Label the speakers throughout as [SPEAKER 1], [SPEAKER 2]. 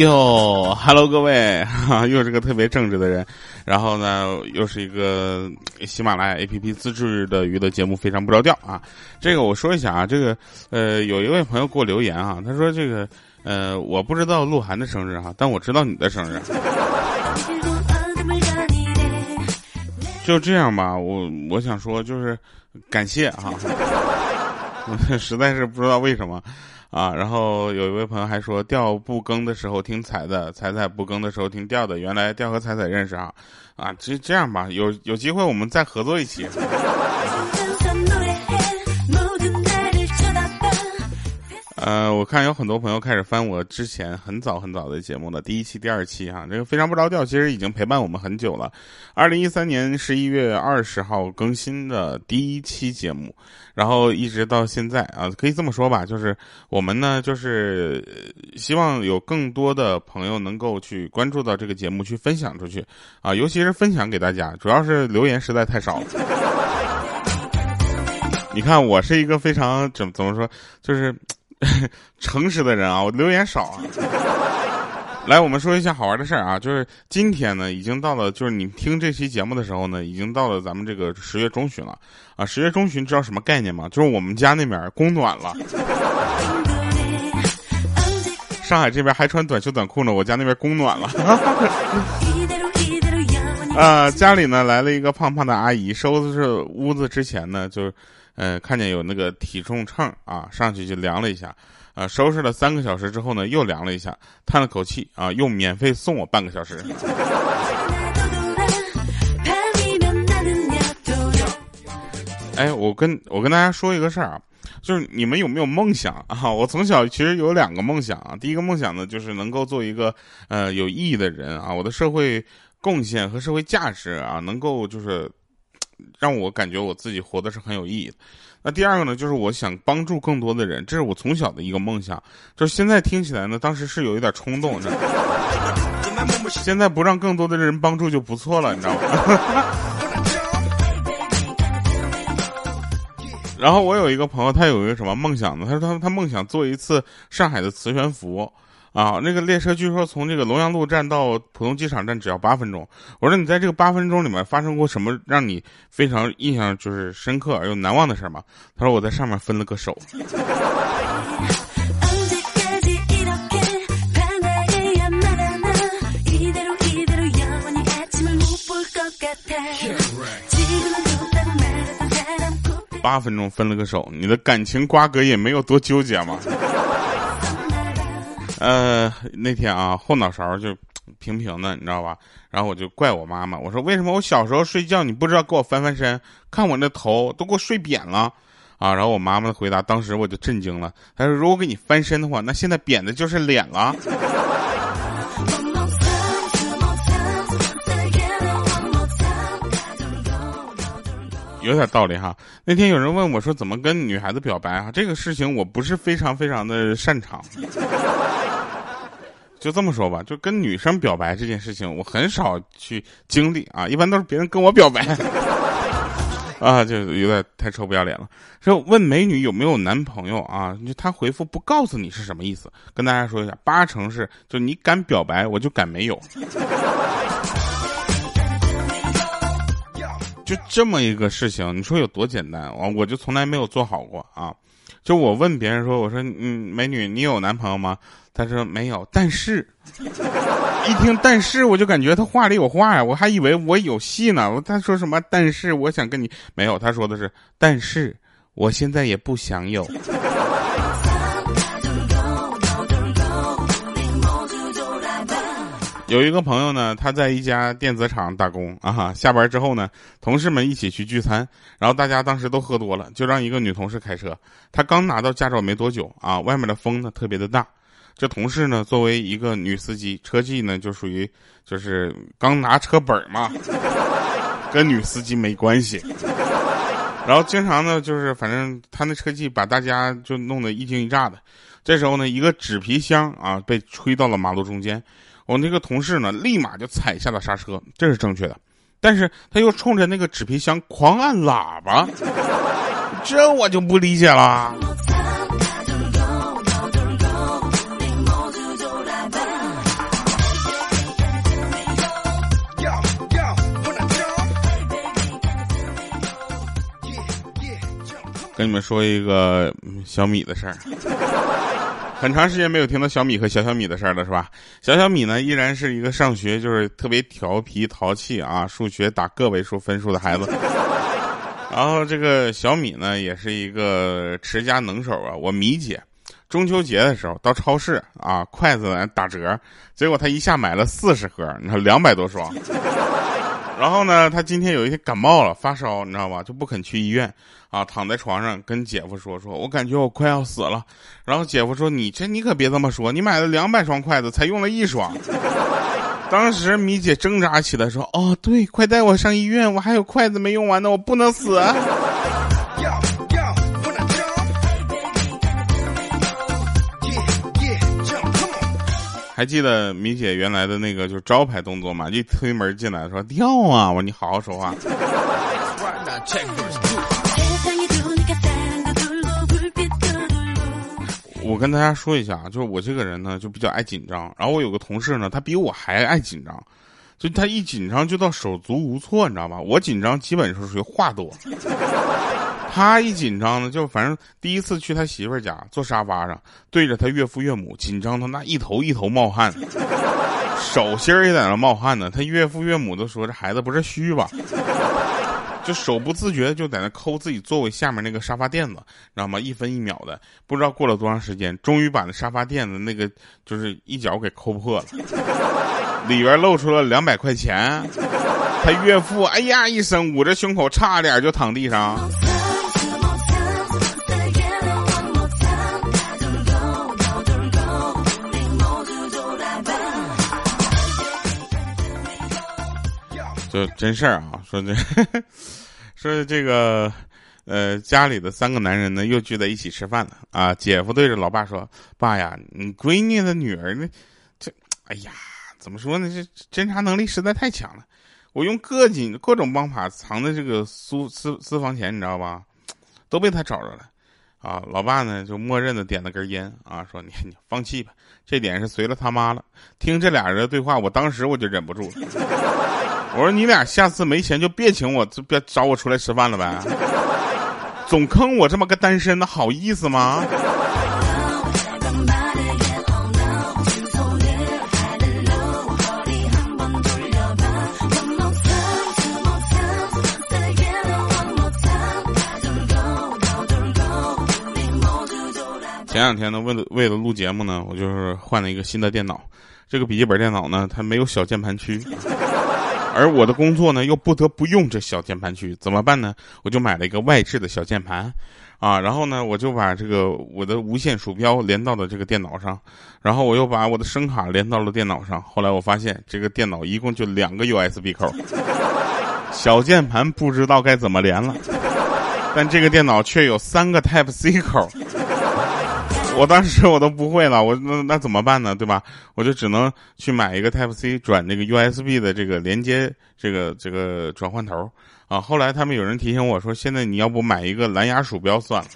[SPEAKER 1] 哟，Hello，各位，哈，又是个特别正直的人，然后呢，又是一个喜马拉雅 APP 自制的娱乐节目，非常不着调啊。这个我说一下啊，这个呃，有一位朋友给我留言啊，他说这个呃，我不知道鹿晗的生日哈，但我知道你的生日。就这样吧，我我想说就是感谢哈，实在是不知道为什么。啊，然后有一位朋友还说，调不更的时候听彩的，彩彩不更的时候听调的。原来调和彩彩认识啊，啊，这这样吧，有有机会我们再合作一期。呃，我看有很多朋友开始翻我之前很早很早的节目了，第一期、第二期哈，这个非常不着调，其实已经陪伴我们很久了。二零一三年十一月二十号更新的第一期节目，然后一直到现在啊，可以这么说吧，就是我们呢，就是希望有更多的朋友能够去关注到这个节目，去分享出去啊，尤其是分享给大家，主要是留言实在太少了。你看，我是一个非常怎么怎么说，就是。诚实的人啊，我留言少啊。来，我们说一下好玩的事儿啊，就是今天呢，已经到了，就是你听这期节目的时候呢，已经到了咱们这个十月中旬了啊。十月中旬知道什么概念吗？就是我们家那边供暖了。上海这边还穿短袖短裤呢，我家那边供暖了。呃，家里呢来了一个胖胖的阿姨，收拾屋子之前呢，就是。嗯，看见有那个体重秤啊，上去就量了一下，啊，收拾了三个小时之后呢，又量了一下，叹了口气啊，又免费送我半个小时。哎，我跟我跟大家说一个事儿啊，就是你们有没有梦想啊？我从小其实有两个梦想啊，第一个梦想呢，就是能够做一个呃有意义的人啊，我的社会贡献和社会价值啊，能够就是。让我感觉我自己活的是很有意义的。那第二个呢，就是我想帮助更多的人，这是我从小的一个梦想。就是现在听起来呢，当时是有一点冲动，的。现在不让更多的人帮助就不错了，你知道吗？然后我有一个朋友，他有一个什么梦想呢？他说他他梦想做一次上海的磁悬浮。啊，那个列车据说从这个龙阳路站到浦东机场站只要八分钟。我说你在这个八分钟里面发生过什么让你非常印象就是深刻而又难忘的事吗？他说我在上面分了个手。八分钟分了个手，你的感情瓜葛也没有多纠结吗？呃，那天啊，后脑勺就平平的，你知道吧？然后我就怪我妈妈，我说为什么我小时候睡觉你不知道给我翻翻身，看我那头都给我睡扁了啊？然后我妈妈的回答，当时我就震惊了，她说如果给你翻身的话，那现在扁的就是脸了。有点道理哈。那天有人问我说怎么跟女孩子表白啊？这个事情我不是非常非常的擅长。就这么说吧，就跟女生表白这件事情，我很少去经历啊，一般都是别人跟我表白，啊，就有点太臭不要脸了。说问美女有没有男朋友啊？就她回复不告诉你是什么意思？跟大家说一下，八成是就你敢表白，我就敢没有。就这么一个事情，你说有多简单？我我就从来没有做好过啊。就我问别人说，我说嗯，美女，你有男朋友吗？他说没有，但是，一听但是我就感觉他话里有话呀，我还以为我有戏呢。他说什么？但是我想跟你没有，他说的是，但是我现在也不想有。有一个朋友呢，他在一家电子厂打工啊，下班之后呢，同事们一起去聚餐，然后大家当时都喝多了，就让一个女同事开车。她刚拿到驾照没多久啊，外面的风呢特别的大。这同事呢，作为一个女司机，车技呢就属于就是刚拿车本嘛，跟女司机没关系。然后经常呢，就是反正他那车技把大家就弄得一惊一乍的。这时候呢，一个纸皮箱啊被吹到了马路中间，我那个同事呢立马就踩下了刹车，这是正确的，但是他又冲着那个纸皮箱狂按喇叭，这我就不理解了。跟你们说一个小米的事儿，很长时间没有听到小米和小小米的事儿了，是吧？小小米呢，依然是一个上学就是特别调皮淘气啊，数学打个位数分数的孩子。然后这个小米呢，也是一个持家能手啊。我米姐中秋节的时候到超市啊，筷子打折，结果她一下买了四十盒，你看两百多双。然后呢，他今天有一天感冒了，发烧，你知道吧？就不肯去医院，啊，躺在床上跟姐夫说：“说我感觉我快要死了。”然后姐夫说：“你这你可别这么说，你买了两百双筷子，才用了一双。” 当时米姐挣扎起来说：“哦，对，快带我上医院，我还有筷子没用完呢，我不能死。”还记得米姐原来的那个就是招牌动作嘛？一推门进来说掉啊！我你好好说话。我跟大家说一下啊，就是我这个人呢就比较爱紧张，然后我有个同事呢，他比我还爱紧张，就他一紧张就到手足无措，你知道吧？我紧张基本是属于话多。他一紧张呢，就反正第一次去他媳妇儿家坐沙发上，对着他岳父岳母，紧张的那一头一头冒汗，手心儿也在那冒汗呢。他岳父岳母都说这孩子不是虚吧？就手不自觉的就在那抠自己座位下面那个沙发垫子，知道吗？一分一秒的，不知道过了多长时间，终于把那沙发垫子那个就是一角给抠破了，里边露出了两百块钱。他岳父哎呀一声捂着胸口，差点就躺地上。就真事儿啊，说这，说这个，呃，家里的三个男人呢又聚在一起吃饭了啊。姐夫对着老爸说：“爸呀，你闺女的女儿呢，这，哎呀，怎么说呢？这侦查能力实在太强了。我用各种各种方法藏在这个私私私房钱，你知道吧？都被他找着了。啊，老爸呢就默认的点了根烟啊，说你你放弃吧，这点是随了他妈了。听这俩人的对话，我当时我就忍不住了。”我说你俩下次没钱就别请我，就别找我出来吃饭了呗。总坑我这么个单身的好意思吗？前两天呢，为了为了录节目呢，我就是换了一个新的电脑。这个笔记本电脑呢，它没有小键盘区。而我的工作呢，又不得不用这小键盘区，怎么办呢？我就买了一个外置的小键盘，啊，然后呢，我就把这个我的无线鼠标连到了这个电脑上，然后我又把我的声卡连到了电脑上。后来我发现，这个电脑一共就两个 USB 口，小键盘不知道该怎么连了，但这个电脑却有三个 Type C 口。我当时我都不会了，我那那怎么办呢？对吧？我就只能去买一个 Type C 转这个 USB 的这个连接，这个这个转换头啊。后来他们有人提醒我说，现在你要不买一个蓝牙鼠标算了，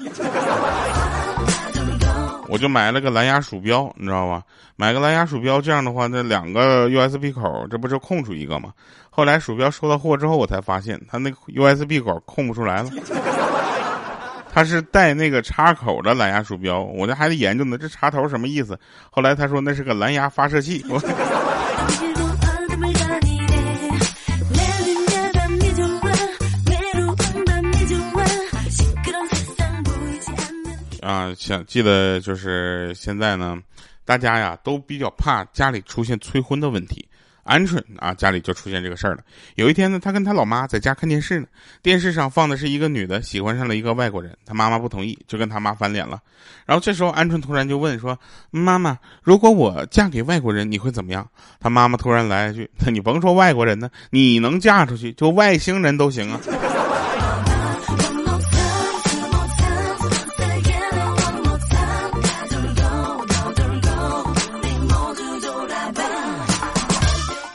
[SPEAKER 1] 我就买了个蓝牙鼠标，你知道吧？买个蓝牙鼠标，这样的话，那两个 USB 口，这不就空出一个吗？后来鼠标收到货之后，我才发现它那个 USB 口空不出来了。他是带那个插口的蓝牙鼠标，我这还得研究呢，这插头什么意思？后来他说那是个蓝牙发射器。啊，想记得就是现在呢，大家呀都比较怕家里出现催婚的问题。鹌鹑啊，家里就出现这个事儿了。有一天呢，他跟他老妈在家看电视呢，电视上放的是一个女的喜欢上了一个外国人，他妈妈不同意，就跟他妈翻脸了。然后这时候，鹌鹑突然就问说：“妈妈，如果我嫁给外国人，你会怎么样？”他妈妈突然来一句：“那你甭说外国人呢，你能嫁出去，就外星人都行啊。”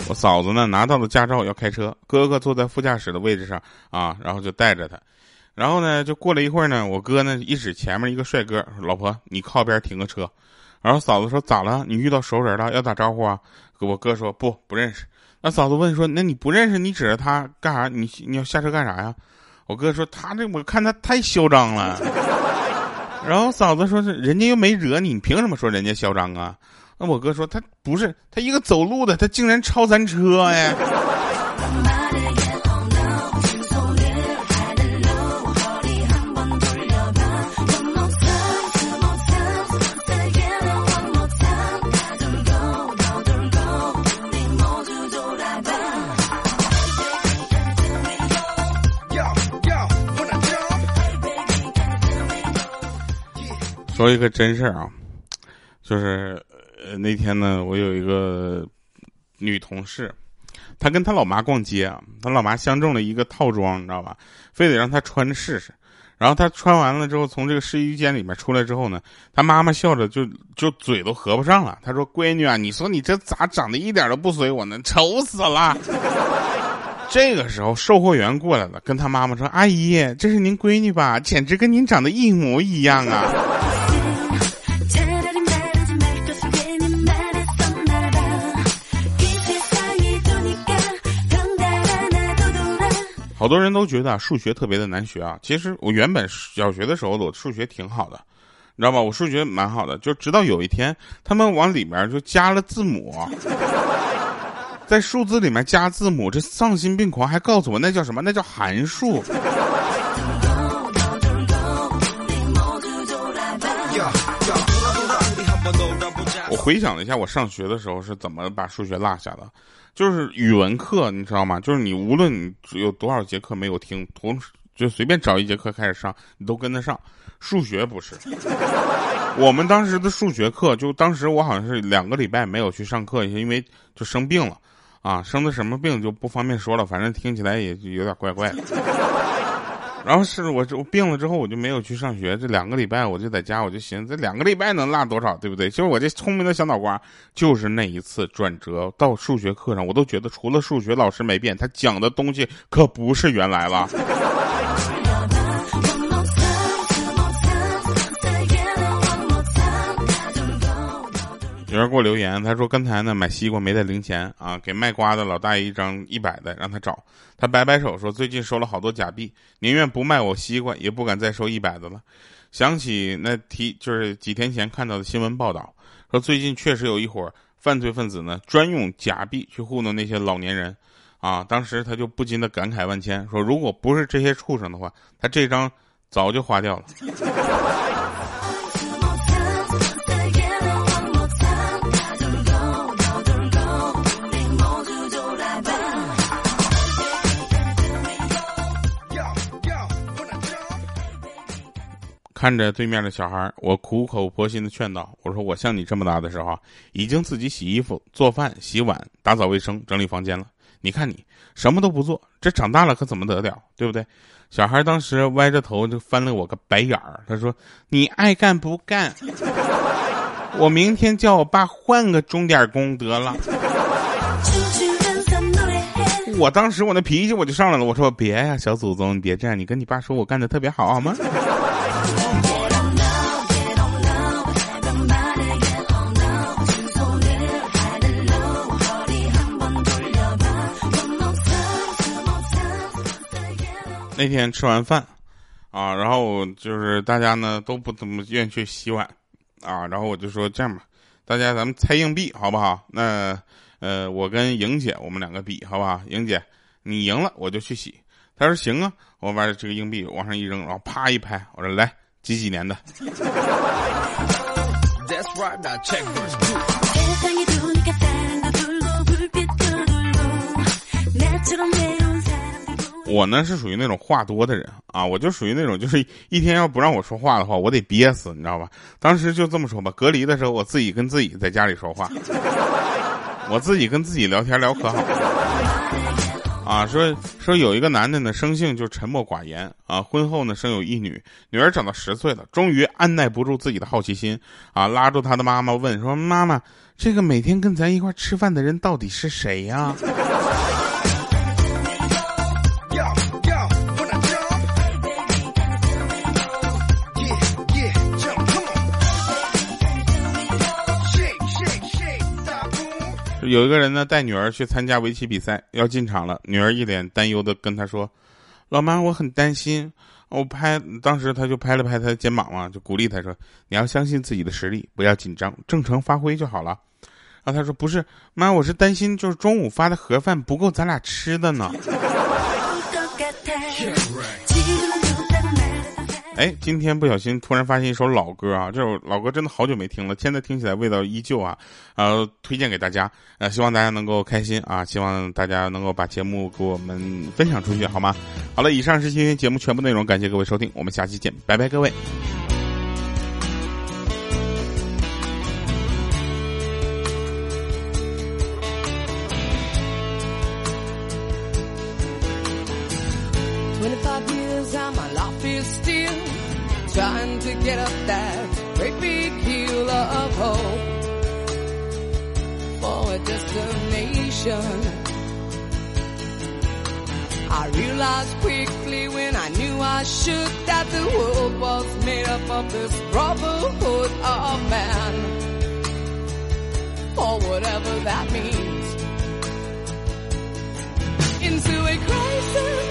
[SPEAKER 1] 我嫂子呢拿到了驾照要开车，哥哥坐在副驾驶的位置上啊，然后就带着他，然后呢就过了一会儿呢，我哥呢一指前面一个帅哥，老婆你靠边停个车，然后嫂子说咋了？你遇到熟人了要打招呼啊？我哥说不不认识。那嫂子问说那你不认识你指着他干啥？你你要下车干啥呀？我哥说他这我看他太嚣张了。然后嫂子说是人家又没惹你，你凭什么说人家嚣张啊？那我哥说他不是他一个走路的，他竟然超咱车呀！说一个真事儿啊，就是那天呢，我有一个女同事，她跟她老妈逛街啊，她老妈相中了一个套装，你知道吧？非得让她穿着试试。然后她穿完了之后，从这个试衣间里面出来之后呢，她妈妈笑着就就嘴都合不上了。她说：“闺女啊，你说你这咋长得一点都不随我呢？丑死了！” 这个时候售货员过来了，跟她妈妈说：“阿姨，这是您闺女吧？简直跟您长得一模一样啊！”好多人都觉得数学特别的难学啊。其实我原本小学的时候，我数学挺好的，你知道吗？我数学蛮好的，就直到有一天，他们往里面就加了字母，在数字里面加字母，这丧心病狂，还告诉我那叫什么？那叫函数。回想了一下，我上学的时候是怎么把数学落下的。就是语文课，你知道吗？就是你无论你有多少节课没有听，同时就随便找一节课开始上，你都跟得上。数学不是，我们当时的数学课，就当时我好像是两个礼拜没有去上课，因为就生病了，啊，生的什么病就不方便说了，反正听起来也有点怪怪的。然后是我我病了之后，我就没有去上学。这两个礼拜，我就在家，我就寻思，这两个礼拜能落多少，对不对？就是我这聪明的小脑瓜，就是那一次转折到数学课上，我都觉得除了数学老师没变，他讲的东西可不是原来了。有人给我留言，他说刚才呢买西瓜没带零钱啊，给卖瓜的老大爷一张一百的，让他找。他摆摆手说最近收了好多假币，宁愿不卖我西瓜，也不敢再收一百的了。想起那提就是几天前看到的新闻报道，说最近确实有一伙犯罪分子呢，专用假币去糊弄那些老年人，啊，当时他就不禁的感慨万千，说如果不是这些畜生的话，他这张早就花掉了。看着对面的小孩，我苦口婆心的劝导我说：“我像你这么大的时候，已经自己洗衣服、做饭、洗碗、打扫卫生、整理房间了。你看你什么都不做，这长大了可怎么得了？对不对？”小孩当时歪着头就翻了我个白眼儿，他说：“你爱干不干？我明天叫我爸换个钟点工得了。”我当时我那脾气我就上来了，我说：“别呀，小祖宗，你别这样，你跟你爸说我干的特别好，好吗？”那天吃完饭，啊，然后就是大家呢都不怎么愿意去洗碗，啊，然后我就说这样吧，大家咱们猜硬币好不好？那呃，我跟莹姐我们两个比好不好？莹姐你赢了我就去洗。她说行啊，我把这个硬币往上一扔，然后啪一拍，我说来几几年的。我呢是属于那种话多的人啊，我就属于那种就是一天要不让我说话的话，我得憋死，你知道吧？当时就这么说吧，隔离的时候我自己跟自己在家里说话，我自己跟自己聊天聊可好啊。说说有一个男的呢，生性就沉默寡言啊，婚后呢生有一女，女儿长到十岁了，终于按耐不住自己的好奇心啊，拉住他的妈妈问说：“妈妈，这个每天跟咱一块吃饭的人到底是谁呀？”有一个人呢带女儿去参加围棋比赛，要进场了。女儿一脸担忧的跟他说：“老妈，我很担心。我拍，当时他就拍了拍他的肩膀嘛，就鼓励他说：“你要相信自己的实力，不要紧张，正常发挥就好了。”然后他说：“不是，妈，我是担心就是中午发的盒饭不够咱俩吃的呢。” 哎，今天不小心突然发现一首老歌啊，这首老歌真的好久没听了，现在听起来味道依旧啊，呃，推荐给大家，呃，希望大家能够开心啊，希望大家能够把节目给我们分享出去，好吗？好了，以上是今天节目全部内容，感谢各位收听，我们下期见，拜拜，各位。
[SPEAKER 2] Destination. I realized quickly when I knew I should that the world was made up of this brotherhood of man. Or whatever that means. Into a crisis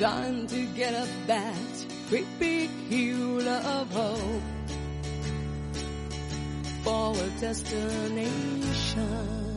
[SPEAKER 2] trying to get up that great big hill of hope for a destination.